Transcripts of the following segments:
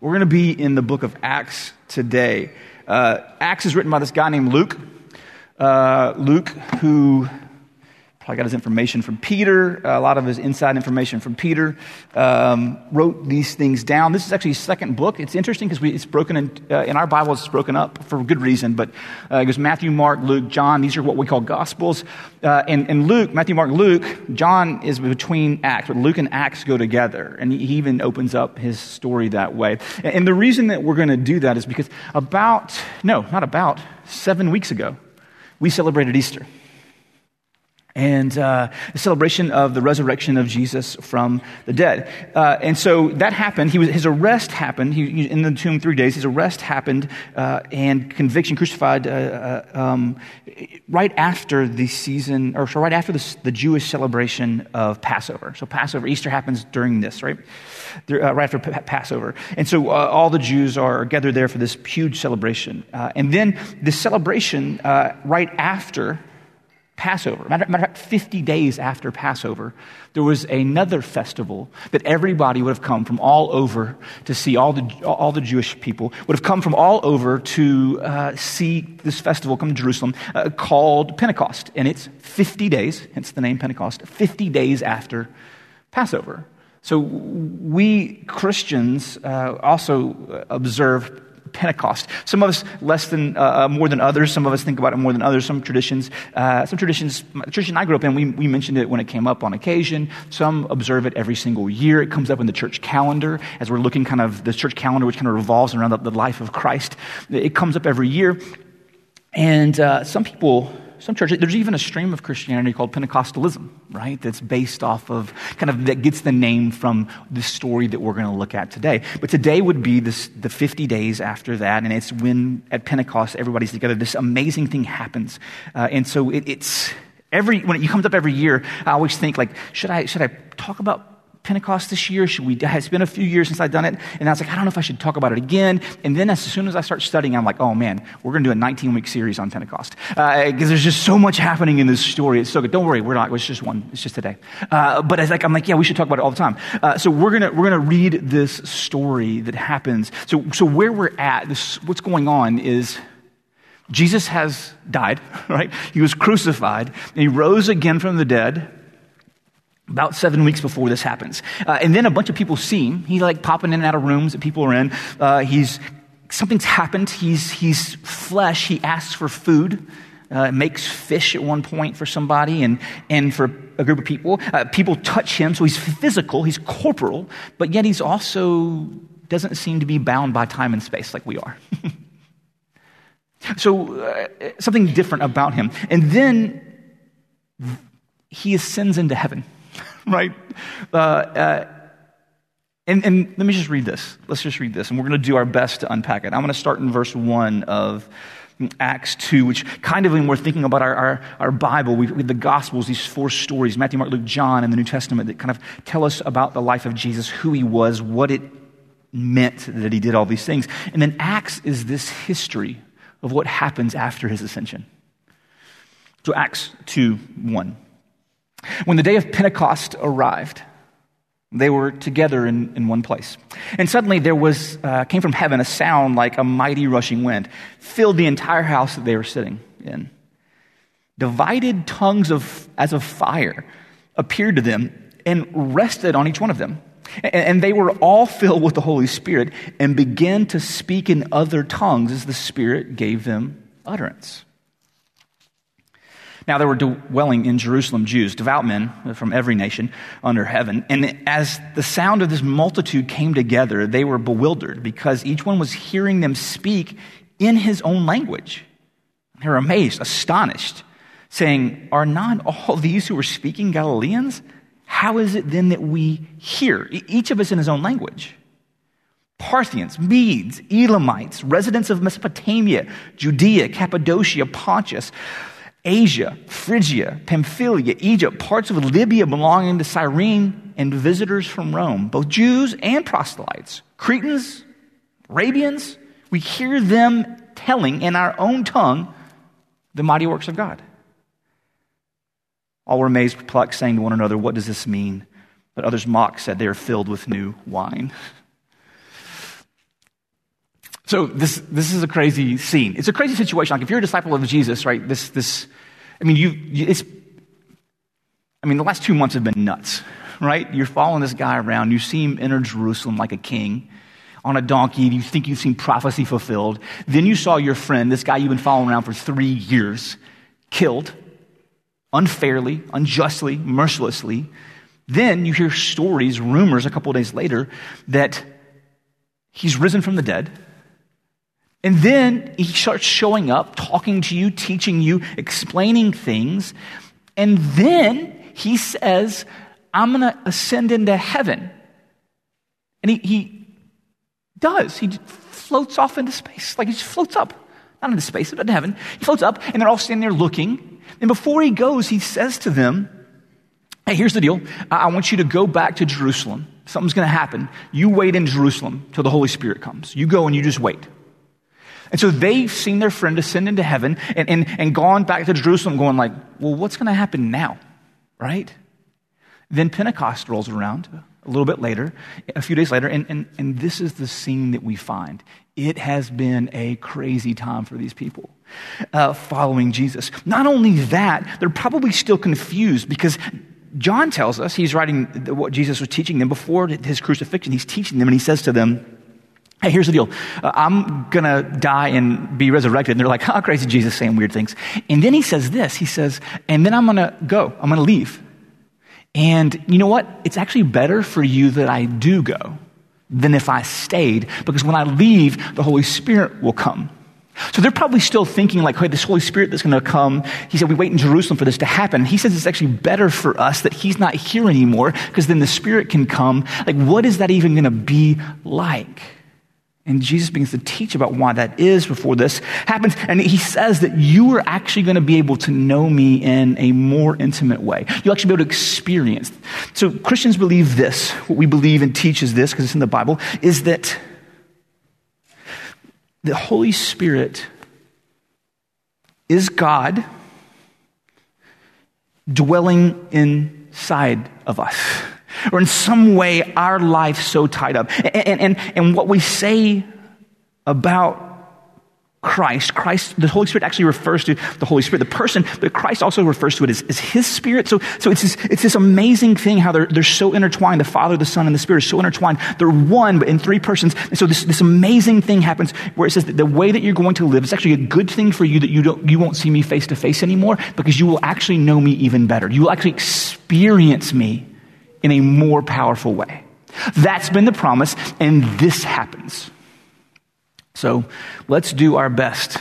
We're going to be in the book of Acts today. Uh, Acts is written by this guy named Luke. Uh, Luke, who probably got his information from Peter, a lot of his inside information from Peter, um, wrote these things down. This is actually his second book. It's interesting because it's broken in, uh, in our Bibles, it's broken up for good reason, but uh, it goes Matthew, Mark, Luke, John. These are what we call Gospels. Uh, and, and Luke, Matthew, Mark, Luke, John is between Acts, but Luke and Acts go together. And he even opens up his story that way. And the reason that we're going to do that is because about, no, not about, seven weeks ago, we celebrated Easter and uh, the celebration of the resurrection of Jesus from the dead. Uh, and so that happened. He was, his arrest happened. He, he, in the tomb three days. His arrest happened uh, and conviction, crucified uh, uh, um, right after the season, or so right after the, the, Jewish celebration of Passover. So Passover, Easter happens during this, right? Uh, right after P- Passover. And so all the Jews are gathered there for this huge celebration. and then this celebration right after Passover. Matter, matter of fact, 50 days after Passover, there was another festival that everybody would have come from all over to see, all the, all the Jewish people would have come from all over to uh, see this festival come to Jerusalem uh, called Pentecost. And it's 50 days, hence the name Pentecost, 50 days after Passover. So we Christians uh, also observe Pentecost. Some of us less than, uh, uh, more than others. Some of us think about it more than others. Some traditions, uh, some traditions, the tradition I grew up in, we, we mentioned it when it came up on occasion. Some observe it every single year. It comes up in the church calendar as we're looking kind of the church calendar, which kind of revolves around the, the life of Christ. It comes up every year. And uh, some people some churches, there's even a stream of Christianity called Pentecostalism, right? That's based off of, kind of, that gets the name from the story that we're going to look at today. But today would be this, the 50 days after that, and it's when at Pentecost everybody's together. This amazing thing happens. Uh, and so it, it's, every, when it comes up every year, I always think, like, should I, should I talk about Pentecost this year? Should we? It's been a few years since I've done it. And I was like, I don't know if I should talk about it again. And then as soon as I start studying, I'm like, oh man, we're going to do a 19 week series on Pentecost. Because uh, there's just so much happening in this story. It's so good. Don't worry, we're not, it's just one. It's just today. Uh, but it's like, I'm like, yeah, we should talk about it all the time. Uh, so we're going to, we're to read this story that happens. So, so where we're at, this, what's going on is, Jesus has died, right? He was crucified, and he rose again from the dead about seven weeks before this happens. Uh, and then a bunch of people see him. He's like popping in and out of rooms that people are in. Uh, he's, something's happened. He's, he's flesh. He asks for food. Uh, makes fish at one point for somebody and, and for a group of people. Uh, people touch him, so he's physical, he's corporal, but yet he's also doesn't seem to be bound by time and space like we are. so uh, something different about him. And then he ascends into heaven. right? Uh, uh, and, and let me just read this. Let's just read this, and we're going to do our best to unpack it. I'm going to start in verse 1 of Acts 2, which kind of when we're thinking about our, our, our Bible, we, the Gospels, these four stories Matthew, Mark, Luke, John, in the New Testament that kind of tell us about the life of Jesus, who he was, what it meant that he did all these things. And then Acts is this history of what happens after his ascension. So, Acts 2 1. When the day of Pentecost arrived, they were together in, in one place. And suddenly there was, uh, came from heaven a sound like a mighty rushing wind, filled the entire house that they were sitting in. Divided tongues of, as of fire appeared to them and rested on each one of them. And, and they were all filled with the Holy Spirit and began to speak in other tongues as the Spirit gave them utterance. Now there were dwelling in Jerusalem Jews, devout men from every nation under heaven. And as the sound of this multitude came together, they were bewildered because each one was hearing them speak in his own language. They were amazed, astonished, saying, Are not all these who are speaking Galileans? How is it then that we hear, each of us in his own language? Parthians, Medes, Elamites, residents of Mesopotamia, Judea, Cappadocia, Pontus, Asia, Phrygia, Pamphylia, Egypt, parts of Libya belonging to Cyrene, and visitors from Rome, both Jews and proselytes, Cretans, Arabians. We hear them telling in our own tongue the mighty works of God. All were amazed, perplexed, saying to one another, What does this mean? But others mocked, said, They are filled with new wine. So this, this is a crazy scene. It's a crazy situation. Like if you're a disciple of Jesus, right, this, this, I mean, you, it's, I mean, the last two months have been nuts, right? You're following this guy around. You see him enter Jerusalem like a king on a donkey. You think you've seen prophecy fulfilled. Then you saw your friend, this guy you've been following around for three years, killed unfairly, unjustly, mercilessly. Then you hear stories, rumors a couple days later that he's risen from the dead. And then he starts showing up, talking to you, teaching you, explaining things. And then he says, I'm going to ascend into heaven. And he, he does. He floats off into space. Like he just floats up. Not into space, but into heaven. He floats up, and they're all standing there looking. And before he goes, he says to them, Hey, here's the deal. I want you to go back to Jerusalem. Something's going to happen. You wait in Jerusalem till the Holy Spirit comes. You go and you just wait. And so they've seen their friend ascend into heaven and, and, and gone back to Jerusalem, going like, well, what's going to happen now? Right? Then Pentecost rolls around a little bit later, a few days later, and, and, and this is the scene that we find. It has been a crazy time for these people uh, following Jesus. Not only that, they're probably still confused because John tells us, he's writing what Jesus was teaching them before his crucifixion. He's teaching them, and he says to them, Hey, here's the deal. Uh, I'm going to die and be resurrected. And they're like, how oh, crazy Jesus saying weird things. And then he says this. He says, and then I'm going to go. I'm going to leave. And you know what? It's actually better for you that I do go than if I stayed because when I leave, the Holy Spirit will come. So they're probably still thinking like, hey, this Holy Spirit that's going to come. He said, we wait in Jerusalem for this to happen. He says it's actually better for us that he's not here anymore because then the Spirit can come. Like, what is that even going to be like? And Jesus begins to teach about why that is before this happens. And he says that you are actually going to be able to know me in a more intimate way. You'll actually be able to experience. So Christians believe this. What we believe and teach is this, because it's in the Bible, is that the Holy Spirit is God dwelling inside of us. Or in some way, our life so tied up. And, and, and what we say about Christ. Christ, the Holy Spirit actually refers to the Holy Spirit, the person, but Christ also refers to it as, as His Spirit. So, so it's, this, it's this amazing thing how they're, they're so intertwined. The Father, the Son, and the Spirit are so intertwined. They're one, but in three persons. And so this, this amazing thing happens where it says that the way that you're going to live is actually a good thing for you that you, don't, you won't see me face to face anymore because you will actually know me even better. You will actually experience me in a more powerful way. That's been the promise, and this happens. So let's do our best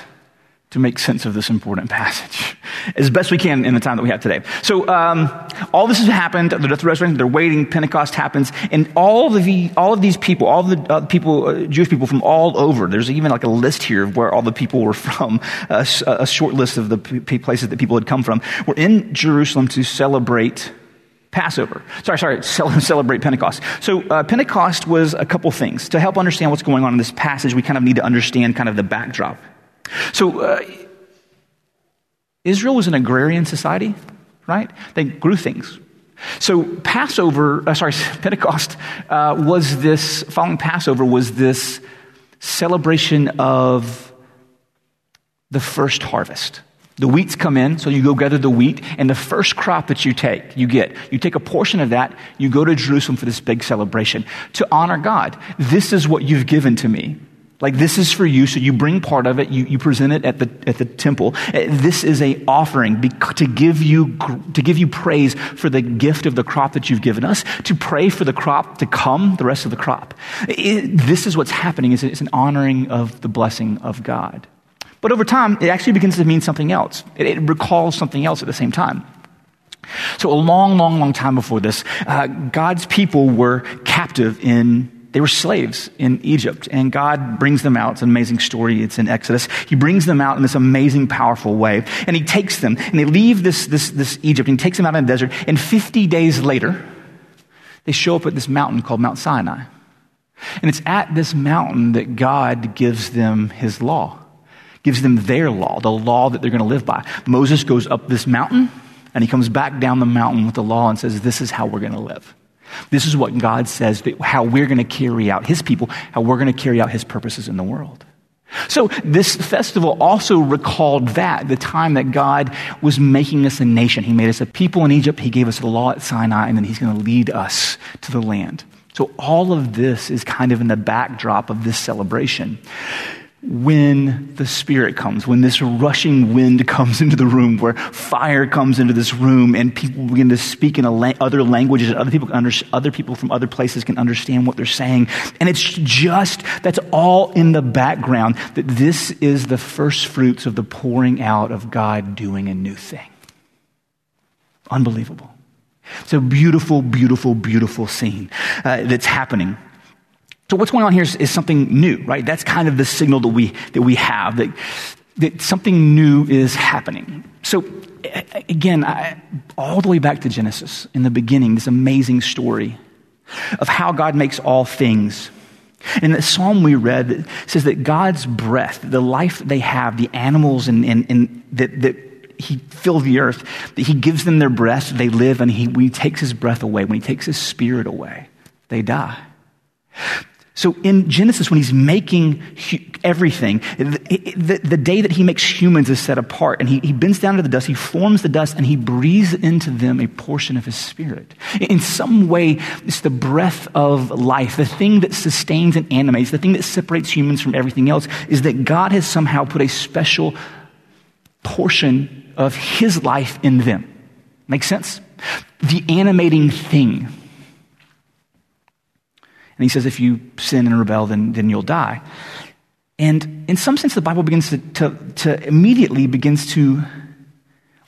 to make sense of this important passage as best we can in the time that we have today. So um, all this has happened. The death, of the resurrection. They're waiting. Pentecost happens, and all of the all of these people, all the uh, people, uh, Jewish people from all over. There's even like a list here of where all the people were from. a, a short list of the p- places that people had come from. Were in Jerusalem to celebrate Passover. Sorry, sorry, celebrate Pentecost. So, uh, Pentecost was a couple things. To help understand what's going on in this passage, we kind of need to understand kind of the backdrop. So, uh, Israel was an agrarian society, right? They grew things. So, Passover, uh, sorry, Pentecost uh, was this, following Passover, was this celebration of the first harvest. The wheats come in, so you go gather the wheat, and the first crop that you take, you get. You take a portion of that, you go to Jerusalem for this big celebration to honor God. This is what you've given to me. Like this is for you, so you bring part of it, you, you present it at the, at the temple. Uh, this is a offering to give you, to give you praise for the gift of the crop that you've given us, to pray for the crop to come, the rest of the crop. It, this is what's happening, is it's an honoring of the blessing of God. But over time, it actually begins to mean something else. It, it recalls something else at the same time. So, a long, long, long time before this, uh, God's people were captive in they were slaves in Egypt, and God brings them out. It's an amazing story. It's in Exodus. He brings them out in this amazing, powerful way, and He takes them, and they leave this, this, this Egypt, and He takes them out in the desert, and 50 days later, they show up at this mountain called Mount Sinai. And it's at this mountain that God gives them His law gives them their law, the law that they're going to live by. Moses goes up this mountain and he comes back down the mountain with the law and says, This is how we're going to live. This is what God says, how we're going to carry out his people, how we're going to carry out his purposes in the world. So this festival also recalled that, the time that God was making us a nation. He made us a people in Egypt. He gave us the law at Sinai, and then he's going to lead us to the land. So all of this is kind of in the backdrop of this celebration when the Spirit comes, when this rushing wind comes into the room, where fire comes into this room, and people begin to speak in la- other languages, and other people, under- other people from other places can understand what they're saying. And it's just, that's all in the background, that this is the first fruits of the pouring out of God doing a new thing. Unbelievable. It's a beautiful, beautiful, beautiful scene uh, that's happening. So what's going on here is, is, something new, right? That's kind of the signal that we, that we have, that, that something new is happening. So again, I, all the way back to Genesis, in the beginning, this amazing story of how God makes all things. And the psalm we read says that God's breath, the life they have, the animals and, and, and that, that he fills the earth, that he gives them their breath, they live, and he, when he takes his breath away, when he takes his spirit away, they die. So in Genesis, when he's making everything, the, the, the, day that he makes humans is set apart, and he, he bends down to the dust, he forms the dust, and he breathes into them a portion of his spirit. In some way, it's the breath of life, the thing that sustains and animates, the thing that separates humans from everything else, is that God has somehow put a special portion of his life in them. Make sense? The animating thing and he says, if you sin and rebel, then, then you'll die. And in some sense, the Bible begins to, to, to immediately begins to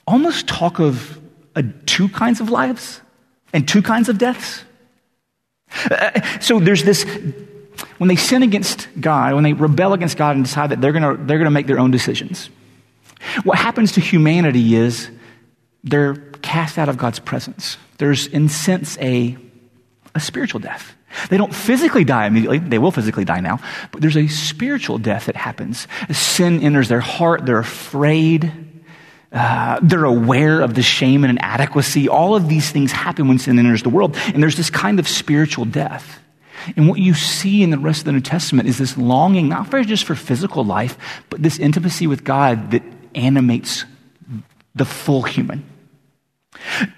almost talk of uh, two kinds of lives and two kinds of deaths. Uh, so there's this, when they sin against God, when they rebel against God and decide that they're going to they're to make their own decisions, what happens to humanity is they're cast out of God's presence. There's, in sense, a, a spiritual death. They don't physically die immediately. They will physically die now. But there's a spiritual death that happens. Sin enters their heart. They're afraid. Uh, they're aware of the shame and inadequacy. All of these things happen when sin enters the world. And there's this kind of spiritual death. And what you see in the rest of the New Testament is this longing, not for just for physical life, but this intimacy with God that animates the full human.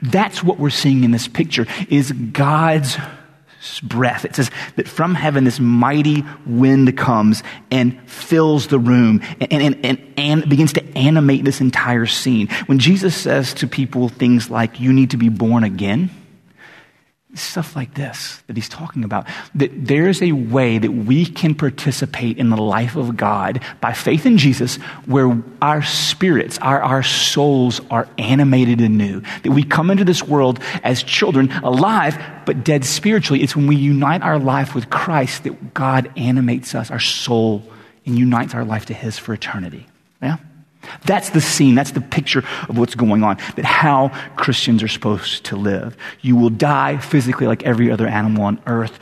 That's what we're seeing in this picture is God's breath. It says that from heaven this mighty wind comes and fills the room and, and, and, and, begins to animate this entire scene. When Jesus says to people things like, you need to be born again, stuff like this that he's talking about. That there's a way that we can participate in the life of God by faith in Jesus where our spirits, our, our souls are animated anew. That we come into this world as children, alive, but dead spiritually. It's when we unite our life with Christ that God animates us, our soul, and unites our life to his for eternity. Yeah? That's the scene, that's the picture of what's going on, that how Christians are supposed to live. You will die physically like every other animal on earth,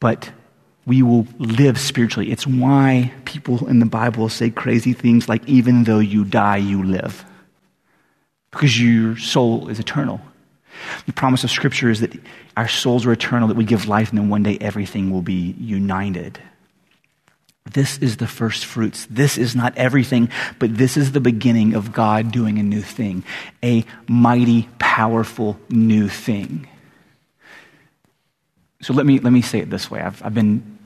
but we will live spiritually. It's why people in the Bible say crazy things like, even though you die, you live. Because your soul is eternal. The promise of Scripture is that our souls are eternal, that we give life, and then one day everything will be united. This is the first fruits. This is not everything, but this is the beginning of God doing a new thing, a mighty, powerful new thing. So let me, let me say it this way. I've, I've been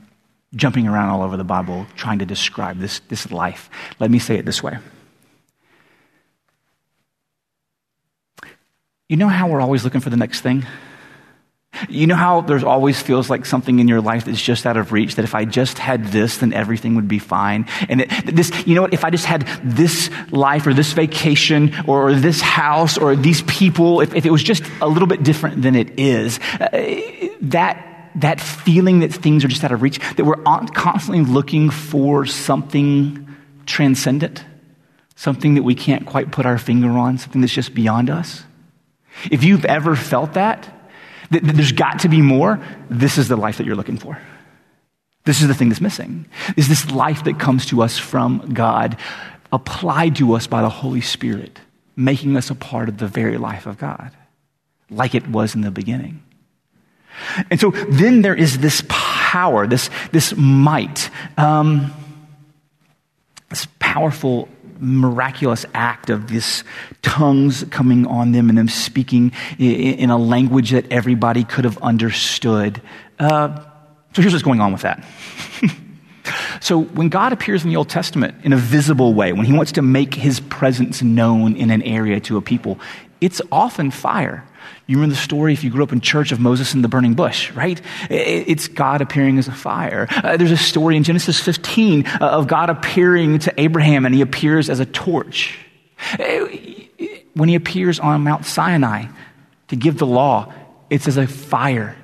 jumping around all over the Bible trying to describe this, this life. Let me say it this way. You know how we're always looking for the next thing? You know how there's always feels like something in your life that's just out of reach, that if I just had this, then everything would be fine. And it, this, you know what, if I just had this life or this vacation or this house or these people, if, if it was just a little bit different than it is, uh, that, that feeling that things are just out of reach, that we're constantly looking for something transcendent, something that we can't quite put our finger on, something that's just beyond us. If you've ever felt that, there's got to be more. This is the life that you're looking for. This is the thing that's missing. Is this life that comes to us from God, applied to us by the Holy Spirit, making us a part of the very life of God, like it was in the beginning. And so then there is this power, this, this might. Um, this powerful, miraculous act of this tongues coming on them and them speaking in a language that everybody could have understood. Uh, so here's what's going on with that. so when God appears in the Old Testament in a visible way, when he wants to make his presence known in an area to a people, it's often fire. You remember the story if you grew up in church of Moses and the burning bush, right? It's God appearing as a fire. Uh, there's a story in Genesis 15 uh, of God appearing to Abraham and he appears as a torch. Uh, when he appears on Mount Sinai to give the law, it's as a fire.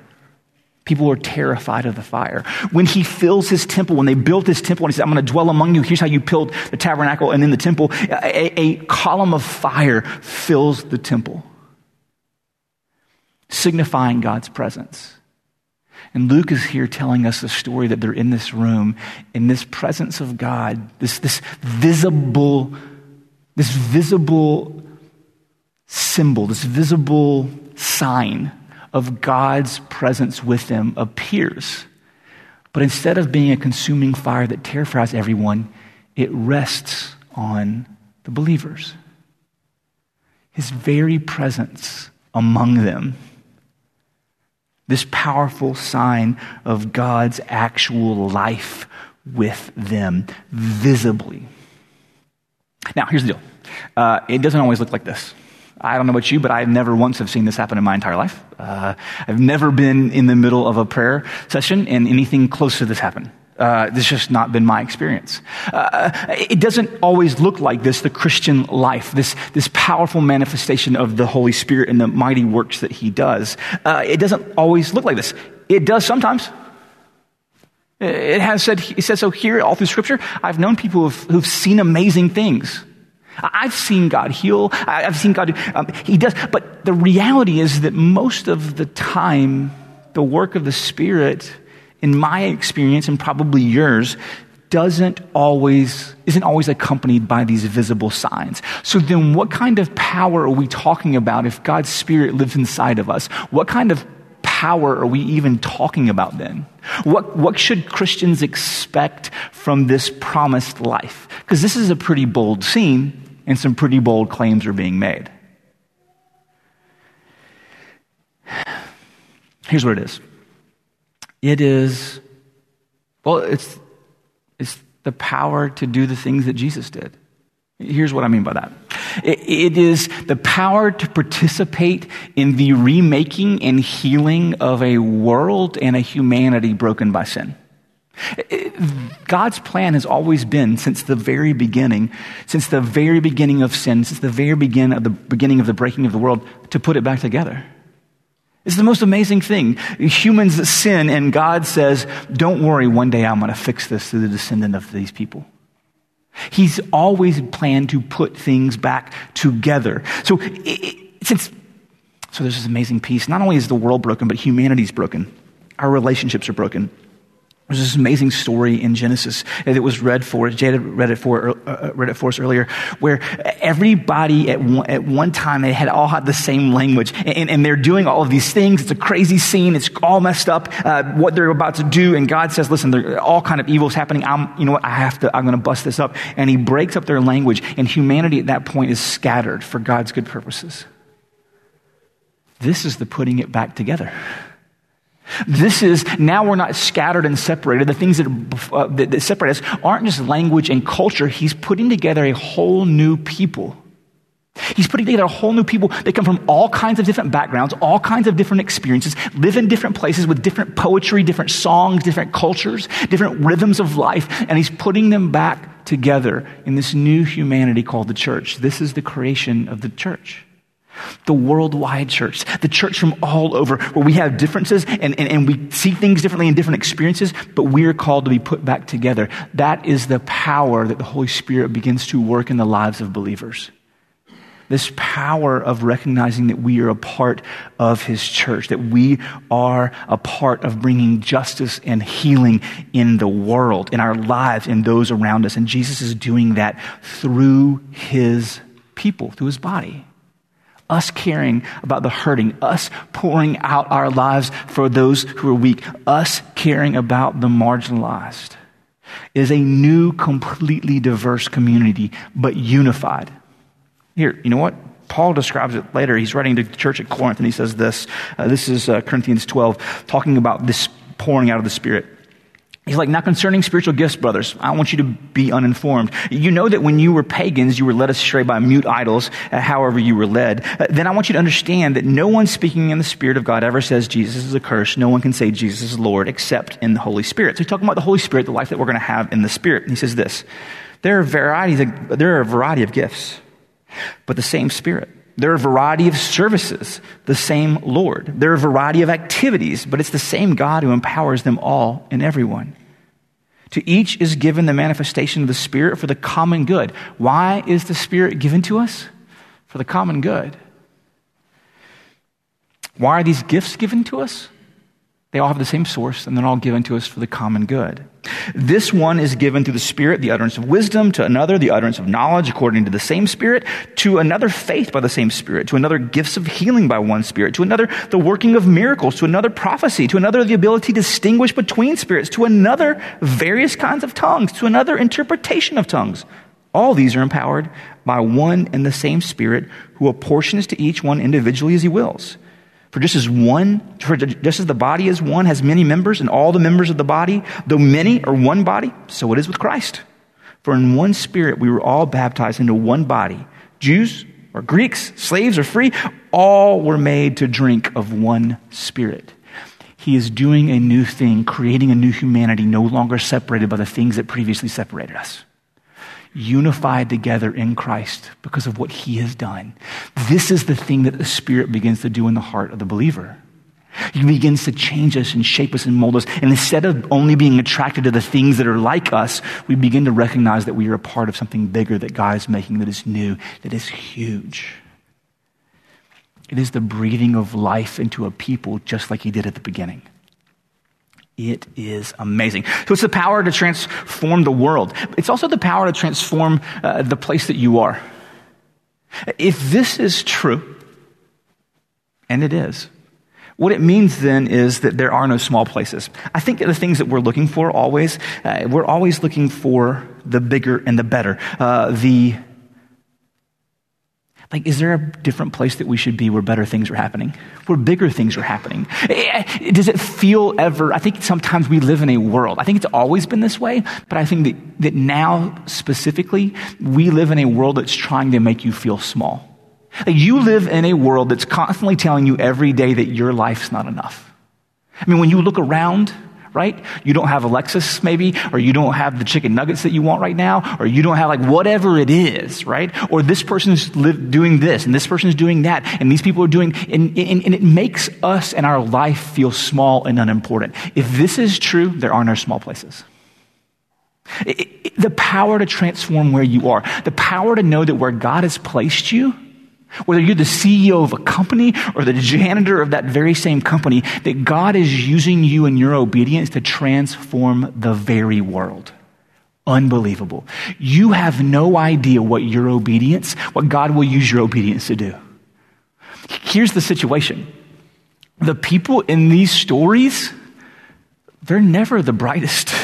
People are terrified of the fire. When he fills his temple, when they built his temple and he said, I'm going to dwell among you, here's how you build the tabernacle and then the temple, a, a column of fire fills the temple signifying God's presence. And Luke is here telling us the story that they're in this room, in this presence of God, this, this visible, this visible symbol, this visible sign of God's presence with them appears. But instead of being a consuming fire that terrifies everyone, it rests on the believers. His very presence among them this powerful sign of God's actual life with them visibly. Now, here's the deal uh, it doesn't always look like this. I don't know about you, but I never once have seen this happen in my entire life. Uh, I've never been in the middle of a prayer session and anything close to this happen. Uh, this has just not been my experience. Uh, it doesn't always look like this, the Christian life, this, this powerful manifestation of the Holy Spirit and the mighty works that He does. Uh, it doesn't always look like this. It does sometimes. It has said, it says so here all through Scripture. I've known people who've, who've seen amazing things. I've seen God heal. I've seen God, um, He does. But the reality is that most of the time, the work of the Spirit in my experience and probably yours, doesn't always, isn't always accompanied by these visible signs. So then what kind of power are we talking about if God's Spirit lives inside of us? What kind of power are we even talking about then? What, what should Christians expect from this promised life? Because this is a pretty bold scene and some pretty bold claims are being made. Here's what it is. It is, well, it's, it's the power to do the things that Jesus did. Here's what I mean by that. It, is the power to participate in the remaking and healing of a world and a humanity broken by sin. God's plan has always been since the very beginning, since the very beginning of sin, since the very beginning of the beginning of the breaking of the world, to put it back together. It's the most amazing thing. Humans sin, and God says, Don't worry, one day I'm going to fix this through the descendant of these people. He's always planned to put things back together. So, it, since, so there's this amazing piece. Not only is the world broken, but humanity's broken. Our relationships are broken. There's this amazing story in Genesis that was read for Jada read it for, uh, uh, read it for us earlier, where everybody at one, at one time they had all had the same language, and, and, they're doing all of these things. It's a crazy scene. It's all messed up. Uh, what they're about to do, and God says, "Listen, all kind of evils happening. I'm, you know what? I have to. I'm going to bust this up." And He breaks up their language, and humanity at that point is scattered for God's good purposes. This is the putting it back together. This is now we're not scattered and separated. The things that, uh, that, that separate us aren't just language and culture. He's putting together a whole new people. He's putting together a whole new people that come from all kinds of different backgrounds, all kinds of different experiences, live in different places with different poetry, different songs, different cultures, different rhythms of life, and he's putting them back together in this new humanity called the church. This is the creation of the church the worldwide church, the church from all over, where we have differences and, and, and, we see things differently in different experiences, but we are called to be put back together. That is the power that the Holy Spirit begins to work in the lives of believers. This power of recognizing that we are a part of His church, that we are a part of bringing justice and healing in the world, in our lives, in those around us. And Jesus is doing that through His people, through His body us caring about the hurting, us pouring out our lives for those who are weak, us caring about the marginalized. is a new, completely diverse community, but unified. Here, you know what? Paul describes it later. He's writing to the church at Corinth, and he says this. Uh, this is uh, Corinthians 12, talking about this pouring out of the Spirit. He's like, now concerning spiritual gifts, brothers, I want you to be uninformed. You know that when you were pagans, you were led astray by mute idols, uh, however you were led. Uh, then I want you to understand that no one speaking in the Spirit of God ever says Jesus is a curse. No one can say Jesus is Lord except in the Holy Spirit. So he's talking about the Holy Spirit, the life that we're going to have in the Spirit. And he says this, there are varieties, of, there are a variety of gifts, but the same Spirit. There are a variety of services, the same Lord. There are a variety of activities, but it's the same God who empowers them all and everyone. To each is given the manifestation of the Spirit for the common good. Why is the Spirit given to us? For the common good. Why are these gifts given to us? They all have the same source, and they're all given to us for the common good. This one is given through the Spirit, the utterance of wisdom, to another, the utterance of knowledge according to the same Spirit, to another, faith by the same Spirit, to another, gifts of healing by one Spirit, to another, the working of miracles, to another, prophecy, to another, the ability to distinguish between spirits, to another, various kinds of tongues, to another, interpretation of tongues. All these are empowered by one and the same Spirit who apportions to each one individually as he wills. For just as one, for just as the body is one, has many members, and all the members of the body, though many are one body, so it is with Christ. For in one spirit we were all baptized into one body. Jews or Greeks, slaves or free, all were made to drink of one spirit. He is doing a new thing, creating a new humanity, no longer separated by the things that previously separated us unified together in Christ because of what he has done. This is the thing that the Spirit begins to do in the heart of the believer. He begins to change us and shape us and mold us. And instead of only being attracted to the things that are like us, we begin to recognize that we are a part of something bigger that God is making that is new, that is huge. It is the breathing of life into a people just like he did at the beginning. It is amazing. So it's the power to transform the world. It's also the power to transform uh, the place that you are. If this is true, and it is, what it means then is that there are no small places. I think the things that we're looking for always, uh, we're always looking for the bigger and the better, uh, the like, is there a different place that we should be where better things are happening? Where bigger things are happening? Eh, does it feel ever? I think sometimes we live in a world. I think it's always been this way, but I think that, that now specifically, we live in a world that's trying to make you feel small. Like you live in a world that's constantly telling you every day that your life's not enough. I mean, when you look around, right? You don't have a Lexus, maybe, or you don't have the chicken nuggets that you want right now, or you don't have like whatever it is, right? Or this person's live, doing this, and this person's doing that, and these people are doing, and, and, and it makes us and our life feel small and unimportant. If this is true, there are no small places. It, it, the power to transform where you are, the power to know that where God has placed you, whether you're the CEO of a company or the janitor of that very same company, that God is using you and your obedience to transform the very world. Unbelievable. You have no idea what your obedience, what God will use your obedience to do. Here's the situation the people in these stories, they're never the brightest.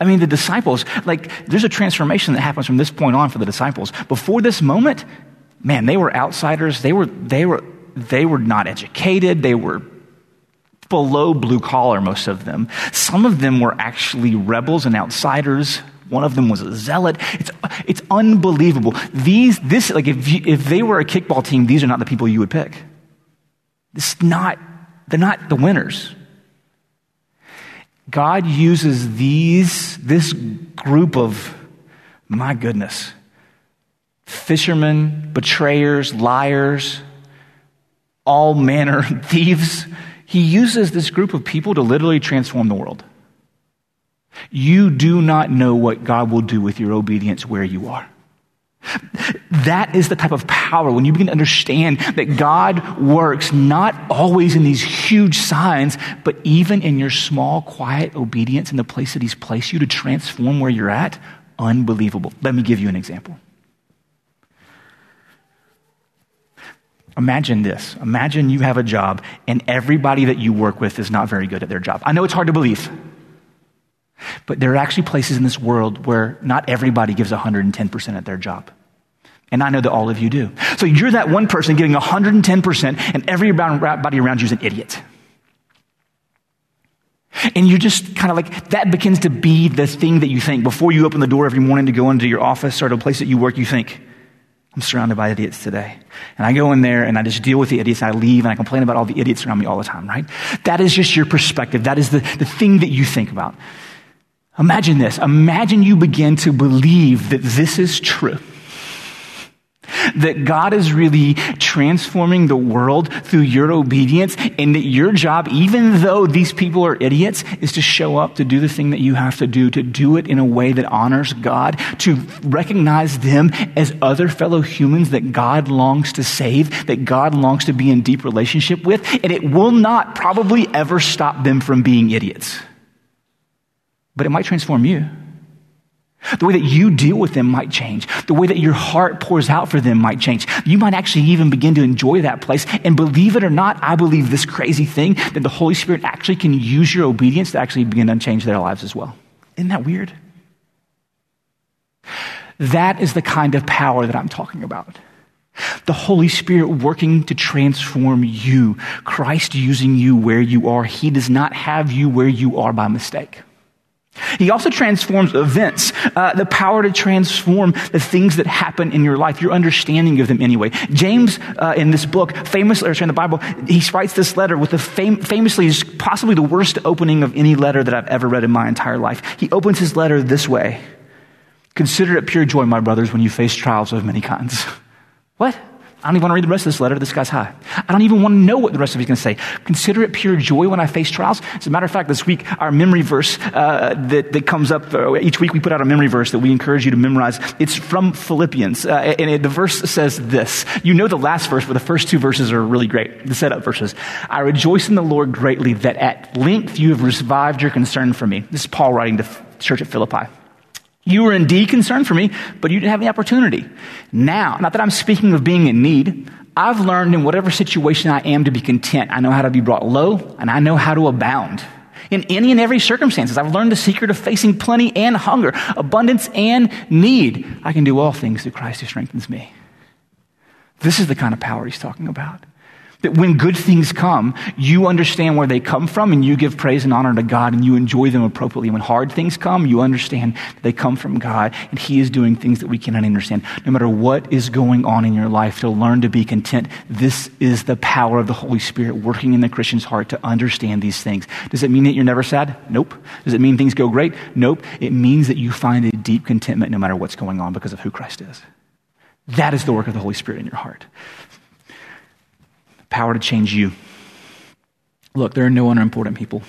I mean, the disciples, like, there's a transformation that happens from this point on for the disciples. Before this moment, man, they were outsiders. They were, they were, they were not educated. They were below blue collar, most of them. Some of them were actually rebels and outsiders. One of them was a zealot. It's, it's unbelievable. These, this, like, if, you, if they were a kickball team, these are not the people you would pick. It's not, they're not the winners. God uses these, this group of, my goodness, fishermen, betrayers, liars, all manner thieves. He uses this group of people to literally transform the world. You do not know what God will do with your obedience where you are. That is the type of power when you begin to understand that God works not always in these huge signs, but even in your small, quiet obedience in the place that He's placed you to transform where you're at. Unbelievable. Let me give you an example. Imagine this. Imagine you have a job and everybody that you work with is not very good at their job. I know it's hard to believe. But there are actually places in this world where not everybody gives 110% at their job. And I know that all of you do. So you're that one person getting 110%, and everybody around you is an idiot. And you're just kind of like, that begins to be the thing that you think. Before you open the door every morning to go into your office or to a place that you work, you think, I'm surrounded by idiots today. And I go in there and I just deal with the idiots. I leave and I complain about all the idiots around me all the time, right? That is just your perspective. That is the, the thing that you think about. Imagine this. Imagine you begin to believe that this is true that God is really transforming the world through your obedience, and that your job, even though these people are idiots, is to show up to do the thing that you have to do, to do it in a way that honors God, to recognize them as other fellow humans that God longs to save, that God longs to be in deep relationship with, and it will not probably ever stop them from being idiots. But it might transform you. The way that you deal with them might change. The way that your heart pours out for them might change. You might actually even begin to enjoy that place. And believe it or not, I believe this crazy thing that the Holy Spirit actually can use your obedience to actually begin to change their lives as well. Isn't that weird? That is the kind of power that I'm talking about. The Holy Spirit working to transform you. Christ using you where you are. He does not have you where you are by mistake. He also transforms events, uh, the power to transform the things that happen in your life, your understanding of them anyway. James, uh, in this book, famously, or in the Bible, he writes this letter with the fam- famously possibly the worst opening of any letter that I've ever read in my entire life. He opens his letter this way Consider it pure joy, my brothers, when you face trials of many kinds. What? I don't even want to read the rest of this letter. This guy's high. I don't even want to know what the rest of he's going to say. Consider it pure joy when I face trials. As a matter of fact, this week, our memory verse uh, that, that comes up, uh, each week we put out a memory verse that we encourage you to memorize. It's from Philippians. Uh, and it, the verse says this. You know the last verse, but the first two verses are really great. The setup verses. I rejoice in the Lord greatly that at length you have revived your concern for me. This is Paul writing to the church at Philippi. You were indeed concerned for me, but you didn't have the opportunity. Now, not that I'm speaking of being in need, I've learned in whatever situation I am to be content. I know how to be brought low, and I know how to abound. In any and every circumstances, I've learned the secret of facing plenty and hunger, abundance and need. I can do all things through Christ who strengthens me. This is the kind of power he's talking about. That when good things come, you understand where they come from and you give praise and honor to God and you enjoy them appropriately. When hard things come, you understand they come from God and He is doing things that we cannot understand. No matter what is going on in your life, to learn to be content, this is the power of the Holy Spirit working in the Christian's heart to understand these things. Does it mean that you're never sad? Nope. Does it mean things go great? Nope. It means that you find a deep contentment no matter what's going on because of who Christ is. That is the work of the Holy Spirit in your heart power to change you. Look, there are no unimportant people.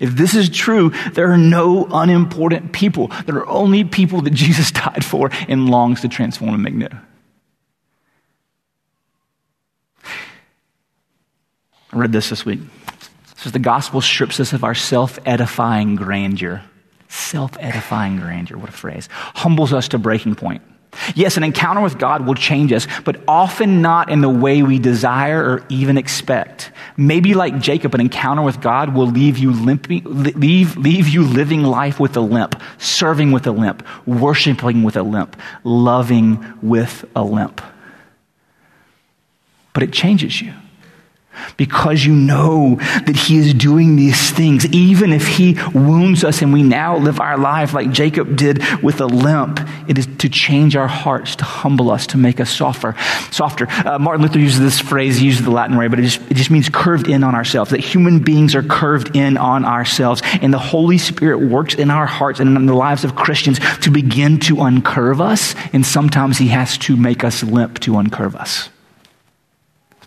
If this is true, there are no unimportant people. There are only people that Jesus died for and longs to transform and make new. I read this this week. It says the gospel strips us of our self edifying grandeur. Self edifying grandeur, what a phrase. Humbles us to breaking point. Yes, an encounter with God will change us, but often not in the way we desire or even expect. Maybe like Jacob, an encounter with God will leave you limping, leave, leave you living life with a limp, serving with a limp, worshiping with a limp, loving with a limp. But it changes you because you know that He is doing these things, even if He wounds us and we now live our life like Jacob did with a limp. It is to change our hearts, to humble us, to make us softer. Softer. Uh, Martin Luther uses this phrase, he uses the Latin way, but it just, it just means curved in on ourselves. That human beings are curved in on ourselves, and the Holy Spirit works in our hearts and in the lives of Christians to begin to uncurve us, and sometimes He has to make us limp to uncurve us.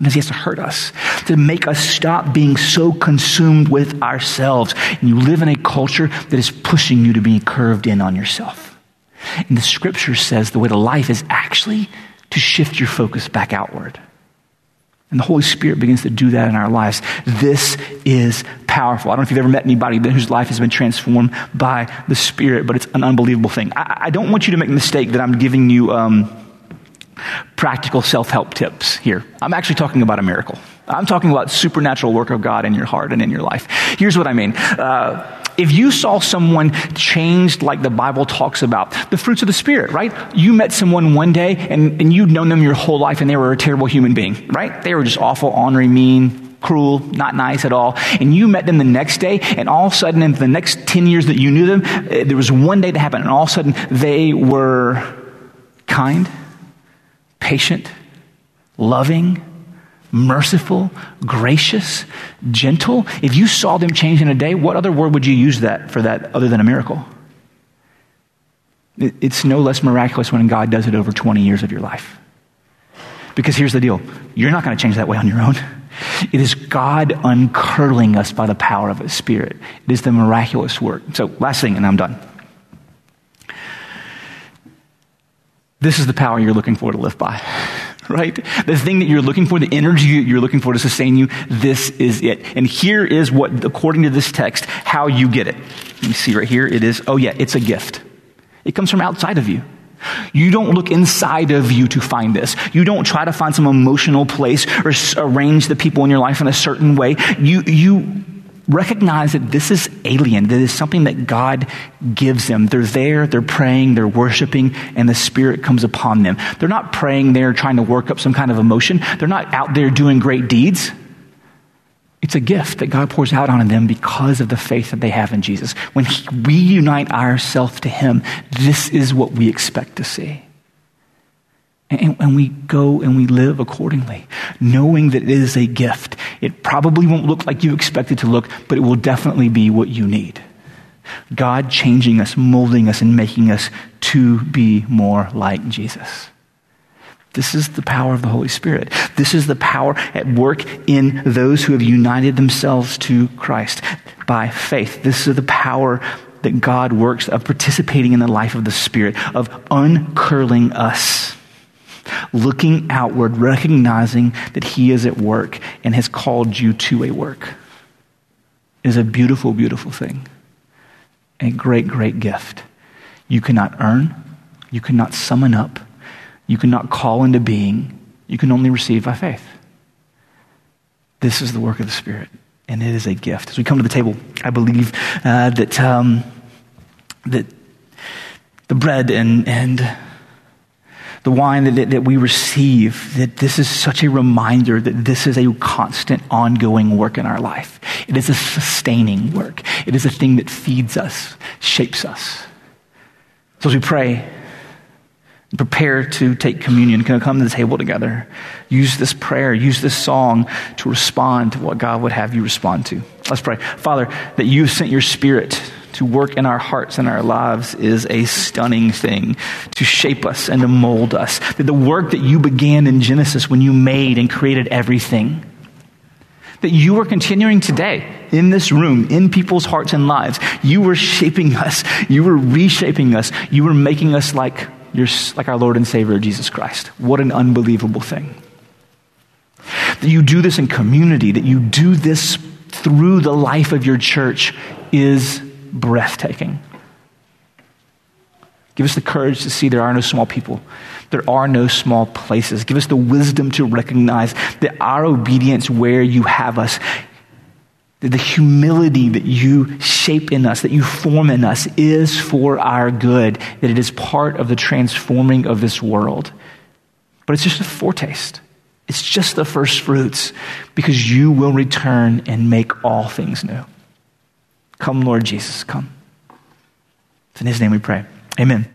Sometimes he has to hurt us to make us stop being so consumed with ourselves. And you live in a culture that is pushing you to be curved in on yourself. And the scripture says the way to life is actually to shift your focus back outward. And the Holy Spirit begins to do that in our lives. This is powerful. I don't know if you've ever met anybody whose life has been transformed by the Spirit, but it's an unbelievable thing. I, I don't want you to make the mistake that I'm giving you. Um, practical self help tips here. I'm actually talking about a miracle. I'm talking about supernatural work of God in your heart and in your life. Here's what I mean. Uh, If you saw someone changed like the Bible talks about, the fruits of the Spirit, right? You met someone one day and, and you'd known them your whole life and they were a terrible human being, right? They were just awful, ornery, mean, cruel, not nice at all. And you met them the next day, and all of a sudden, in the next 10 years that you knew them, eh, there was one day that happened, and all of a sudden, they were kind, patient, loving, merciful, gracious, gentle. If you saw them change in a day, what other word would you use that for that other than a miracle? It's no less miraculous when God does it over 20 years of your life. Because here's the deal you're not going to change that way on your own. It is God uncurling us by the power of His Spirit. It is the miraculous work. So, last thing, and I'm done. This is the power you're looking for to live by, right? The thing that you're looking for, the energy that you're looking for to sustain you, this is it. And here is what, according to this text, how you get it. Let me see right here. It is, oh yeah, it's a gift. It comes from outside of you. You don't look inside of you to find this. You don't try to find some emotional place or arrange the people in your life in a certain way. You, you recognize that this is alien, that is something that God gives them. They're there, they're praying, they're worshiping, and the Spirit comes upon them. They're not praying there trying to work up some kind of emotion. They're not out there doing great deeds. It's a gift that God pours out on them because of the faith that they have in Jesus. When he, we unite ourselves to Him, this is what we expect to see. And, and, we go and we live accordingly, knowing that it is a gift. It probably won't look like you expect it to look, but it will definitely be what you need. God changing us, molding us, and making us to be more like Jesus. This is the power of the Holy Spirit. This is the power at work in those who have united themselves to Christ by faith. This is the power that God works of participating in the life of the Spirit, of uncurling us looking outward, recognizing that He is at work and has called you to a work is a beautiful, beautiful thing. A great, great gift. You cannot earn, you cannot summon up, you cannot call into being, you can only receive by faith. This is the work of the Spirit, and it is a gift. As we come to the table, I believe uh, that, um, that the bread and, and the wine that, that we receive, that this is such a reminder that this is a constant, ongoing work in our life. It is a sustaining work. It is a thing that feeds us, shapes us. So as we pray, prepare to take communion, come to the table together. Use this prayer, use this song to respond to what God would have you respond to. Let's pray. Father, that you sent your spirit to work in our hearts and our lives is a stunning thing to shape us and to mold us. That the work that you began in Genesis when you made and created everything, that you are continuing today in this room, in people's hearts and lives. You were shaping us, you were reshaping us, you were making us like, your, like our Lord and Savior, Jesus Christ. What an unbelievable thing. That you do this in community, that you do this through the life of your church is breathtaking. Give us the courage to see there are no small people. There are no small places. Give us the wisdom to recognize that our obedience where you have us, that the humility that you shape in us, that you form in us, is for our good, that it is part of the transforming of this world. But it's just a foretaste. It's just the first fruits because you will return and make all things new. Come, Lord Jesus, come. It's in his name we pray. Amen.